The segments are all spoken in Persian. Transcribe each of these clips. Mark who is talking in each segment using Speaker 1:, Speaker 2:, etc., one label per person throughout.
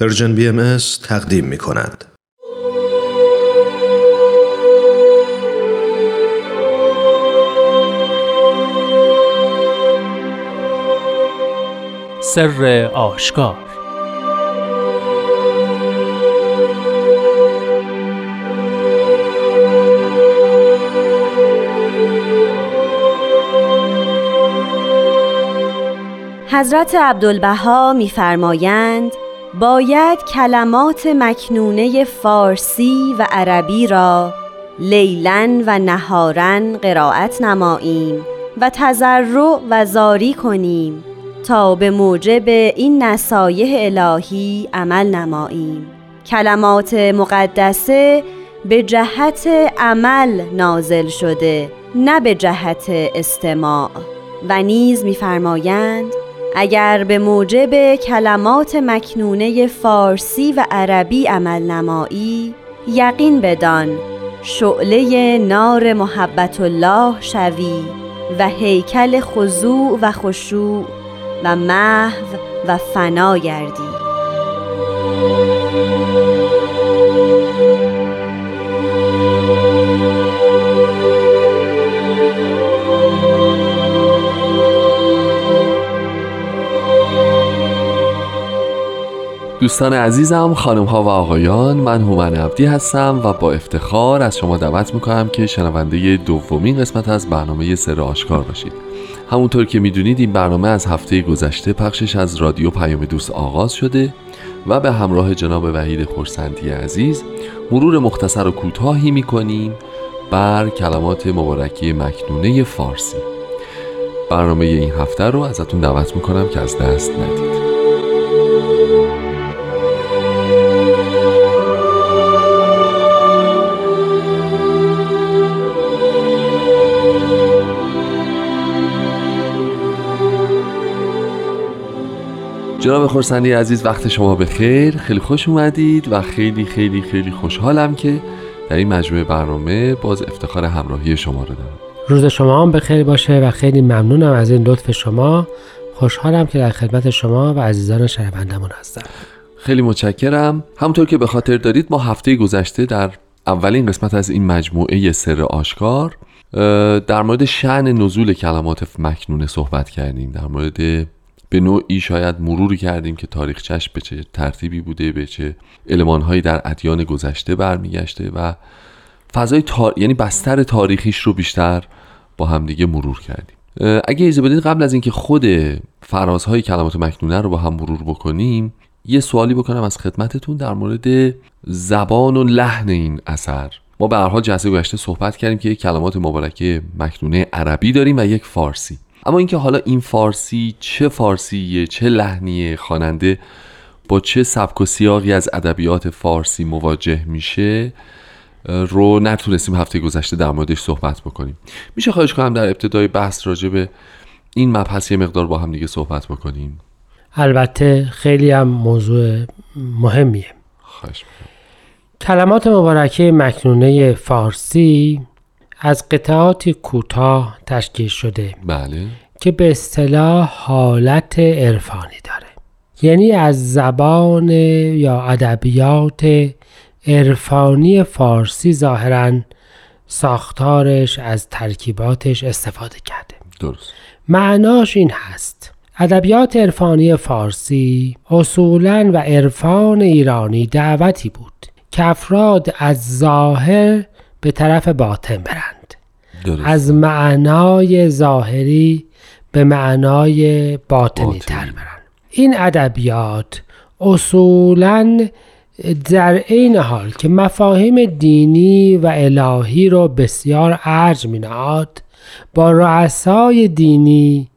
Speaker 1: پرژن بی ام تقدیم می کند.
Speaker 2: سر آشکار
Speaker 3: حضرت عبدالبها میفرمایند باید کلمات مکنونه فارسی و عربی را لیلن و نهارن قرائت نماییم و تضرع و زاری کنیم تا به موجب این نصایح الهی عمل نماییم. کلمات مقدسه به جهت عمل نازل شده نه به جهت استماع. و نیز میفرمایند اگر به موجب کلمات مکنونه فارسی و عربی عمل نمایی یقین بدان شعله نار محبت الله شوی و هیکل خضوع و خشوع و محو و فنا گردی.
Speaker 4: دوستان عزیزم خانم ها و آقایان من هومن عبدی هستم و با افتخار از شما دعوت می‌کنم که شنونده دومین قسمت از برنامه سر آشکار باشید. همونطور که می‌دونید این برنامه از هفته گذشته پخشش از رادیو پیام دوست آغاز شده و به همراه جناب وحید خورسندی عزیز مرور مختصر و کوتاهی می‌کنیم بر کلمات مبارکی مکنونه فارسی. برنامه این هفته رو ازتون دعوت می‌کنم که از دست ندید. جناب خورسندی عزیز وقت شما به خیر خیلی خوش اومدید و خیلی خیلی خیلی خوشحالم که در این مجموعه برنامه باز افتخار همراهی شما رو دارم.
Speaker 2: روز شما هم به خیر باشه و خیلی ممنونم از این لطف شما. خوشحالم که در خدمت شما و عزیزان شنوندمون هستم.
Speaker 4: خیلی متشکرم. همونطور که به خاطر دارید ما هفته گذشته در اولین قسمت از این مجموعه سر آشکار در مورد شعن نزول کلمات مکنونه صحبت کردیم. در مورد به نوعی شاید مروری کردیم که تاریخچش به چه ترتیبی بوده به چه المانهایی در ادیان گذشته برمیگشته و فضای تار... یعنی بستر تاریخیش رو بیشتر با همدیگه مرور کردیم. اگه ایزه بدید قبل از اینکه خود فرازهای کلمات مکنونه رو با هم مرور بکنیم یه سوالی بکنم از خدمتتون در مورد زبان و لحن این اثر. ما به هر حال جلسه گذشته صحبت کردیم که یک کلمات مبارکه مکنونه عربی داریم و یک فارسی. اما اینکه حالا این فارسی چه فارسیه چه لحنیه خواننده با چه سبک و سیاقی از ادبیات فارسی مواجه میشه رو نتونستیم هفته گذشته در موردش صحبت بکنیم. میشه خواهش کنم در ابتدای بحث راجع به این مبحث یه مقدار با هم دیگه صحبت بکنیم.
Speaker 2: البته خیلی هم موضوع مهمیه.
Speaker 4: خواهش می‌کنم.
Speaker 2: کلمات مبارکه مکنونه فارسی از قطعات کوتاه تشکیل شده
Speaker 4: بله.
Speaker 2: که به اصطلاح حالت عرفانی داره. یعنی از زبان یا ادبیات عرفانی فارسی ظاهرا ساختارش از ترکیباتش استفاده کرده.
Speaker 4: درست.
Speaker 2: معناش این هست. ادبیات عرفانی فارسی اصولا و عرفان ایرانی دعوتی بود که افراد از ظاهر به طرف باطن برند.
Speaker 4: درست.
Speaker 2: از معنای ظاهری به معنای باطنی تر. برند این ادبیات اصولا در این حال که مفاهیم دینی و الهی رو بسیار ارج می نهاد، با رؤسای دینی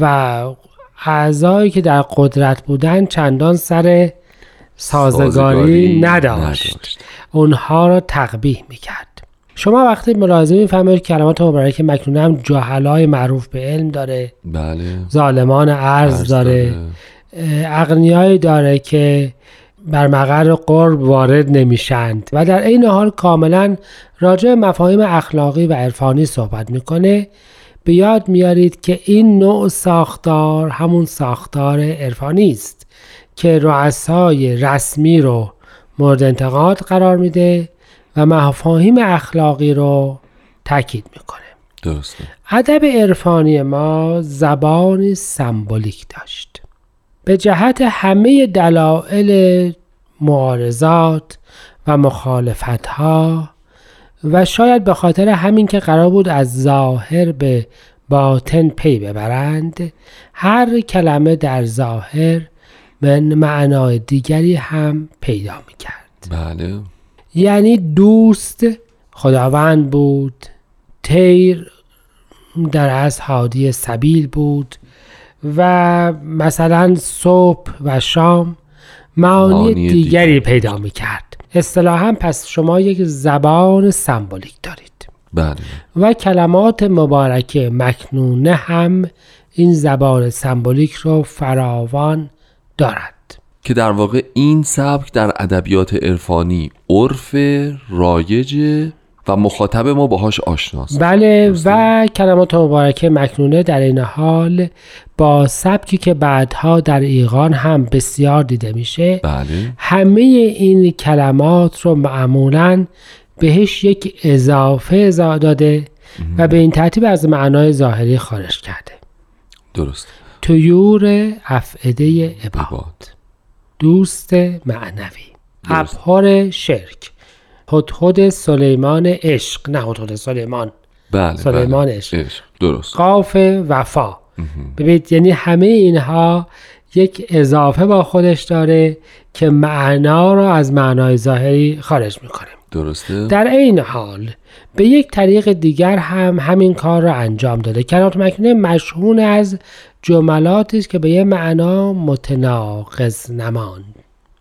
Speaker 2: و اعضایی که در قدرت بودن چندان سر سازگاری,
Speaker 4: سازگاری
Speaker 2: نداشت.
Speaker 4: نداشت.
Speaker 2: اونها را تقبیح می‌کرد شما وقتی ملاحظه می‌فهمید کلمات مبارک مکنونه هم جهلای معروف به علم داره.
Speaker 4: بله.
Speaker 2: ظالمان
Speaker 4: عرض
Speaker 2: داره. اغنیایی داره که بر مقر قرب وارد نمیشند. و در این حال کاملا راجع مفاهیم اخلاقی و عرفانی صحبت می‌کنه. به یاد میارید که این نوع ساختار همون ساختار عرفانی است که رؤسای رسمی رو مورد انتقاد قرار میده. و مفاهیم اخلاقی رو تاکید می‌کنه.
Speaker 4: درسته.
Speaker 2: ادب عرفانی ما زبانی سمبولیک داشت. به جهت همه دلایل معارضات و مخالفت ها و شاید به خاطر همین که قرار بود از ظاهر به باطن پی ببرند هر کلمه در ظاهر من معنای دیگری هم پیدا می کرد
Speaker 4: بله.
Speaker 2: یعنی دوست خداوند بود تیر در از هادی سبیل بود و مثلا صبح و شام معانی
Speaker 4: معانی
Speaker 2: دیگری
Speaker 4: دیگر.
Speaker 2: پیدا می کرد اصطلاحا پس شما یک زبان سمبولیک دارید.
Speaker 4: بله.
Speaker 2: و کلمات مبارکه مکنونه هم این زبان سمبولیک رو فراوان دارد.
Speaker 4: که در واقع این سبک در ادبیات عرفانی عرف رایجه و مخاطب ما باهاش آشناست.
Speaker 2: بله و کلمات مبارکه مکنونه در این حال با سبکی که بعدها در ایران هم بسیار دیده میشه.
Speaker 4: بله.
Speaker 2: همه این کلمات رو معمولا بهش یک اضافه اضافه داده و به این ترتیب از معنای ظاهری خارج کرده.
Speaker 4: درست.
Speaker 2: طیور افعده عباد
Speaker 4: عباد
Speaker 2: دوست معنوی. ابهار شرک. هدهد سلیمان عشق. نه هدهد سلیمان.
Speaker 4: بله
Speaker 2: سلیمان
Speaker 4: بله.
Speaker 2: عشق.
Speaker 4: عشق. درست.
Speaker 2: قاف وفا. ببینید یعنی همه اینها یک اضافه با خودش داره که معنا رو از معنای ظاهری خارج می‌کنه.
Speaker 4: درسته؟
Speaker 2: در عین حال به یک طریق دیگر هم همین کار را انجام داده. کلمات مکنونه مشهون از جملاتی است که به یه معنا متناقض نماند.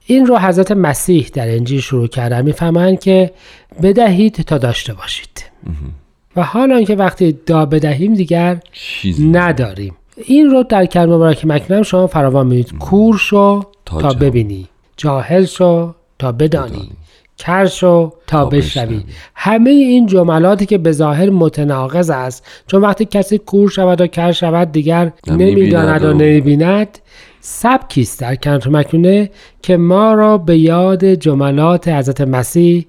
Speaker 2: این رو حضرت مسیح در انجیل شروع کردن می‌فهمند که بدهید تا داشته باشید. و حالا که وقتی دا بدهیم دیگر
Speaker 4: چیزی
Speaker 2: نداریم. این رو در کلمه مبارک مکنون شما فراوان می‌بینید. کور شو
Speaker 4: تا.
Speaker 2: ببینی. جاهل شو تا بدانی.
Speaker 4: بدانی.
Speaker 2: کر شو تا بشنوی
Speaker 4: بشنوی.
Speaker 2: همه این جملاتی که به ظاهر متناقض است چون وقتی کسی کور شود و کر شود دیگر نمی‌داند و- نمی‌بیند سبکی است در کنت مکنونه که ما را به یاد جملات حضرت مسیح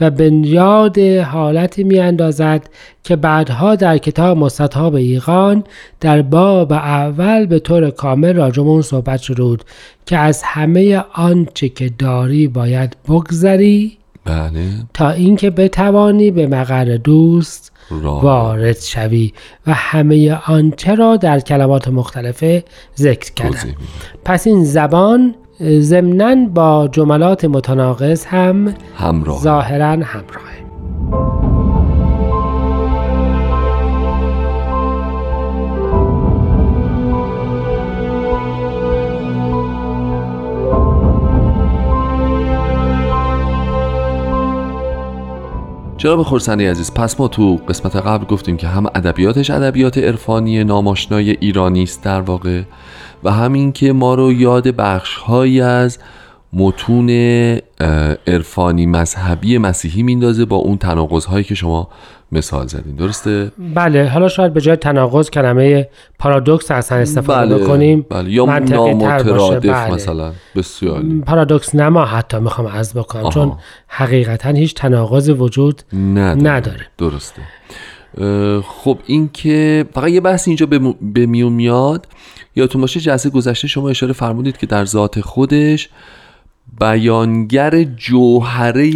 Speaker 2: و به یاد حالتی می اندازد که بعدها در کتاب مستطاب ایقان در باب اول به طور کامل اون صحبت شده بود که از همه آنچه که داری باید بگذری
Speaker 4: بله.
Speaker 2: تا اینکه بتوانی به مقر دوست
Speaker 4: راه.
Speaker 2: وارد شوی و همه آنچه را در کلمات مختلفه ذکر کردن. پس این زبان ضمناً با جملات متناقض هم
Speaker 4: همراه
Speaker 2: ظاهرا همراهه.
Speaker 4: جناب خورسندی عزیز پس ما تو قسمت قبل گفتیم که هم ادبیاتش ادبیات عرفانی ناماشنای ایرانی است در واقع و همین که ما رو یاد بخشهایی از متون عرفانی مذهبی مسیحی میندازه با اون تناقض هایی که شما مثال زدین. درسته؟
Speaker 2: بله. حالا شاید به جای تناقض کلمه پارادوکس اصلا استفاده
Speaker 4: بله. یا
Speaker 2: منطقی تر باشه.
Speaker 4: نامترادف
Speaker 2: بله.
Speaker 4: مثلا. بسیار
Speaker 2: پارادوکس نما حتی می‌خوام از بکنم.
Speaker 4: آها.
Speaker 2: چون حقیقتا هیچ تناقض وجود
Speaker 4: نداره.
Speaker 2: نداره.
Speaker 4: درسته. خب این که فقط یه بحث اینجا به, م- به میون میاد. یادتون باشه جلسه گذشته شما اشاره فرمودید که در ذات خودش بیانگر جوهره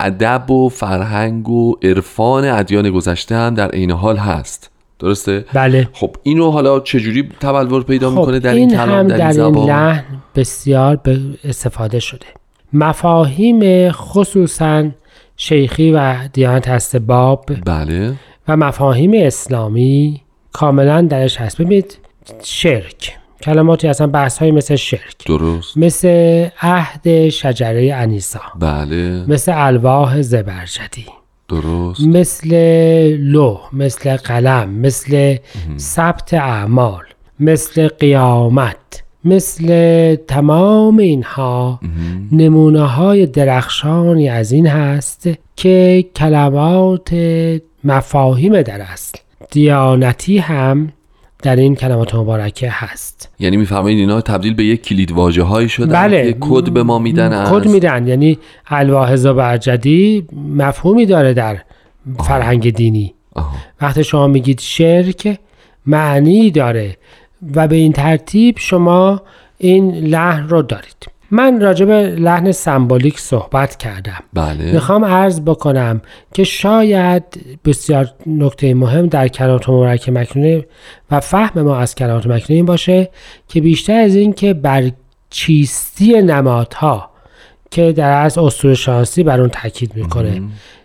Speaker 4: ادب و فرهنگ و عرفان ادیان گذشته هم در عین حال هست. درسته؟
Speaker 2: بله.
Speaker 4: خب اینو حالا چجوری تبلور پیدا
Speaker 2: خب
Speaker 4: می‌کنه در
Speaker 2: این,
Speaker 4: این, کلام
Speaker 2: هم
Speaker 4: در,
Speaker 2: در
Speaker 4: این
Speaker 2: این
Speaker 4: زبان
Speaker 2: لحن بسیار به استفاده شده. مفاهیم خصوصا شیخی و دیانت هست باب
Speaker 4: بله.
Speaker 2: و مفاهیم اسلامی کاملا درش هست. ببینید شرک. کلماتی اصلا بحث های مثل شرک
Speaker 4: درست.
Speaker 2: مثل عهد شجره انیسا
Speaker 4: بله.
Speaker 2: مثل الواح زبرجدی
Speaker 4: درست.
Speaker 2: مثل لوح مثل قلم مثل ثبت اعمال مثل قیامت مثل تمام اینها نمونه های درخشانی از این هست که کلمات مفاهیم در اصل دیانتی هم در این کلمات مبارکه هست.
Speaker 4: یعنی میفرمایید اینا تبدیل به یک کلید واژه هایی شدن
Speaker 2: بله.
Speaker 4: که کد به ما میدن
Speaker 2: کد میدن. یعنی الواحظ برجدی مفهومی داره در فرهنگ دینی. وقتی شما میگید شرک معنی داره و به این ترتیب شما این لحن رو دارید. من راجع به لحن سمبولیک صحبت کردم.
Speaker 4: بله.
Speaker 2: می‌خوام عرض بکنم که شاید بسیار نکته مهم در کلمات مبارک مکنونه و فهم ما از کلمات مکنونه این باشه که بیشتر از این که بر چیستی نمادها که در از اسطوره شناسی بر اون تاکید می‌کنه.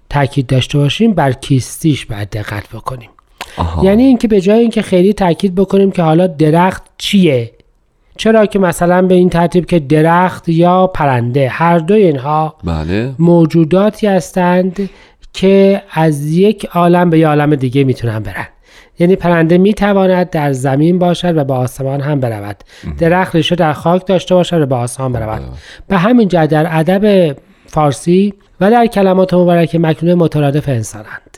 Speaker 2: تاکید داشته باشیم بر کیستیش باید دقت بکنیم.
Speaker 4: آها.
Speaker 2: یعنی اینکه به جای اینکه خیلی تاکید بکنیم که حالا درخت چیه چرا که مثلا به این ترتیب که درخت یا پرنده هر دو اینها
Speaker 4: بله.
Speaker 2: موجوداتی هستند که از یک عالم به یه عالم دیگه می‌تونن برن. یعنی پرنده می‌تواند در زمین باشد و به آسمان هم برود. درخت ریشه در خاک داشته باشد و به آسمان برود. به همین جهت در ادب فارسی و در کلمات مبارک مکنونه مترادف انسانند.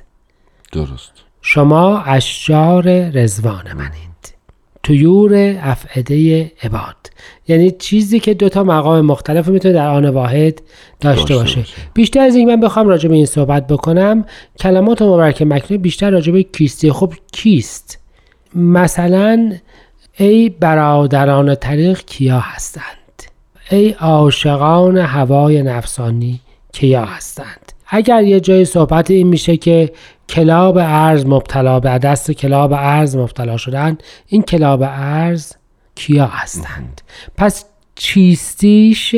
Speaker 4: درست.
Speaker 2: شما اشجار رزوان منید. تویور افعده عباد. یعنی چیزی که دو تا مقام مختلف رو می‌تونه در آن واحد داشته باشه.
Speaker 4: باشه.
Speaker 2: بیشتر از این من بخوام راجع به این صحبت بکنم. کلمات مبارک مکنون بیشتر راجع به کیستی. خب کیست؟ مثلا ای برادران طریق کیا هستند؟ ای عاشقان هوای نفسانی کیا هستند؟ اگر یه جای صحبت این میشه که کلاب ارض مبتلا به دست کلاب ارض مبتلا شدن. این کلاب ارض کیا هستند؟ پس چیستیش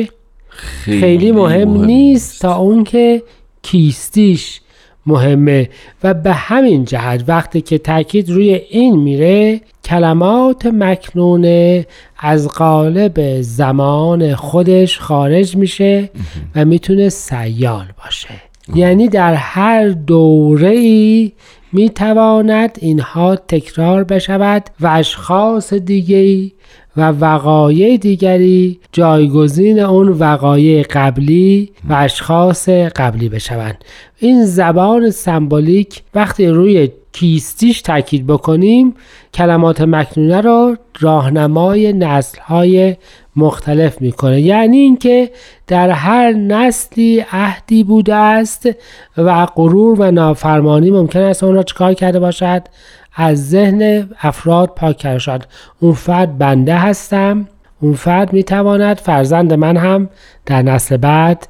Speaker 2: خیلی مهم نیست تا اون که کیستیش مهمه. و به همین جهت وقتی که تاکید روی این میره کلمات مکنونه از قالب زمان خودش خارج میشه و می‌تونه سیال باشه. یعنی در هر دوره ای می تواند اینها تکرار بشود و اشخاص دیگری و وقایع دیگری جایگزین اون وقایع قبلی و اشخاص قبلی بشوند. این زبان سمبولیک وقتی روی کیستیش تاکید بکنیم کلمات مکنونه رو راهنمای نسل‌های مختلف می‌کنه. یعنی اینکه در هر نسلی عهدی بوده است و غرور و نافرمانی ممکن است اون را چکار کرده باشد؟ از ذهن افراد پاک کرده شد اون فرد بنده هستم. اون فرد می‌تواند فرزند من هم در نسل بعد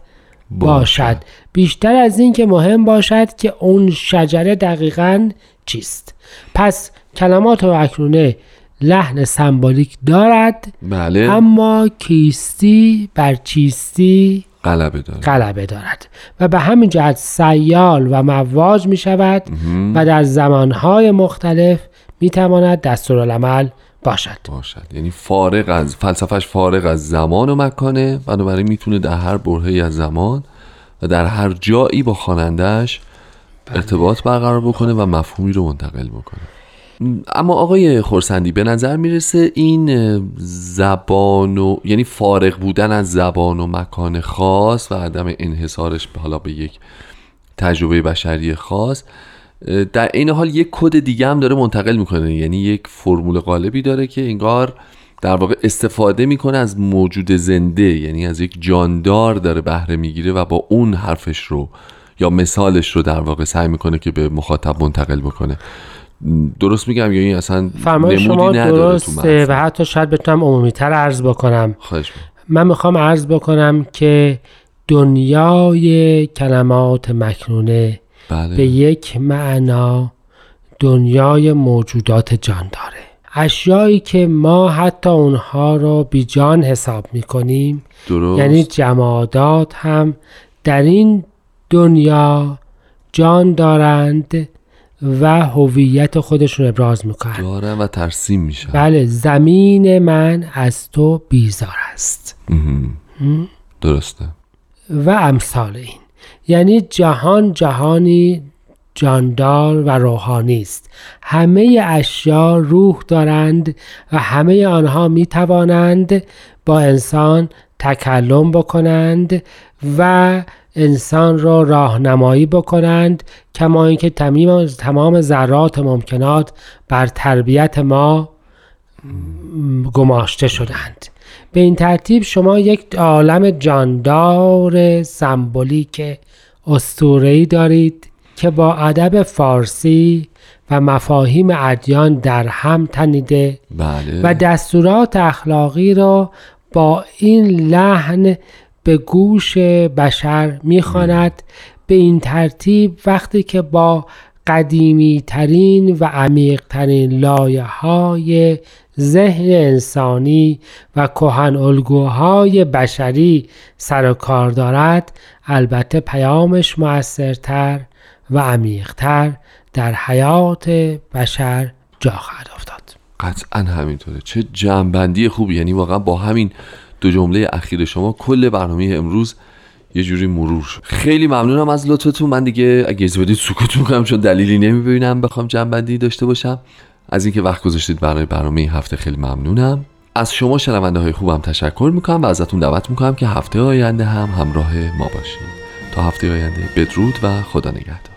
Speaker 2: باشد. بیشتر از این که مهم باشد که اون شجره دقیقا چیست؟ پس کلمات و اکنونه لحن سمبولیک دارد
Speaker 4: بله.
Speaker 2: اما کیستی بر چیستی
Speaker 4: غلبه داره
Speaker 2: غلبه دارد. و به همین جهت سیال و مواج می شود و در زمانهای مختلف می تواند دستورالعمل باشد.
Speaker 4: باشد. یعنی فارغ از فلسفهش فارغ از زمان و مکانه بنابراین می‌تونه در هر برهه‌ای از زمان و در هر جایی با خوانندهش ارتباط برقرار بکنه و مفهومی رو منتقل بکنه. اما آقای خورسندی به نظر می‌رسه این زبان و یعنی فارغ بودن از زبان و مکان خاص و عدم انحصارش حالا به یک تجربه بشری خاص در این حال یک کد دیگه هم داره منتقل می‌کنه. یعنی یک فرمول غالبی داره که انگار در واقع استفاده می‌کنه از موجود زنده. یعنی از یک جاندار داره بهره می‌گیره و با اون حرفش رو یا مثالش رو در واقع سعی می‌کنه که به مخاطب منتقل بکنه. درست میگم یا این اصلا نمودی
Speaker 2: شما
Speaker 4: نداره تو؟
Speaker 2: و حتی شاید بتونم عمومیتر عرض بکنم.
Speaker 4: خواهش.
Speaker 2: من می‌خوام عرض بکنم که دنیای کلمات مکنونه
Speaker 4: بله.
Speaker 2: به یک معنا دنیای موجودات جان داره. اشیایی که ما حتی اونها رو بی جان حساب می‌کنیم
Speaker 4: درست.
Speaker 2: یعنی جمادات هم در این دنیا جان دارند و هویت خودشون ابراز می‌کنند
Speaker 4: دارن و ترسیم میشن.
Speaker 2: بله زمین من از تو بیزار است.
Speaker 4: درسته.
Speaker 2: و امثال این. یعنی جهان جهانی جاندار و روحانی است. همه اشیا روح دارند و همه آنها می توانند با انسان تکلم بکنند و انسان را راهنمایی بکنند کما اینکه تمام تمام ذرات ممکنات بر تربیت ما گماشته شدند. به این ترتیب شما یک عالم جاندار سمبولیک اسطوره‌ای دارید که با ادب فارسی و مفاهیم ادیان در هم تنیده
Speaker 4: بله.
Speaker 2: و دستورات اخلاقی را با این لحن به گوش بشر می‌خواند. به این ترتیب وقتی که با قدیمی ترین و عمیق ترین لایه های ذهن انسانی و کهن الگوهای بشری سر و کار دارد البته پیامش موثرتر و عمیقتر در حیات بشر جا خواهد افتاد.
Speaker 4: قطعا همینطوره. چه جمعبندی خوبی. یعنی واقعا با همین دو جمله اخیر شما کل برنامه امروز یه جوری مرور شد. خیلی ممنونم از لطفتون. من دیگه اگه اجازه بدید سکوت می‌کنم چون دلیلی نمی‌بینم بخوام جنبندی داشته باشم. از اینکه وقت گذاشتید برای برنامه این هفته خیلی ممنونم. از شما شنونده های خوبم تشکر می‌کنم و ازتون دعوت می‌کنم که هفته آینده هم همراه ما باشید. تا هفته آینده بدرود و خدا نگهدار.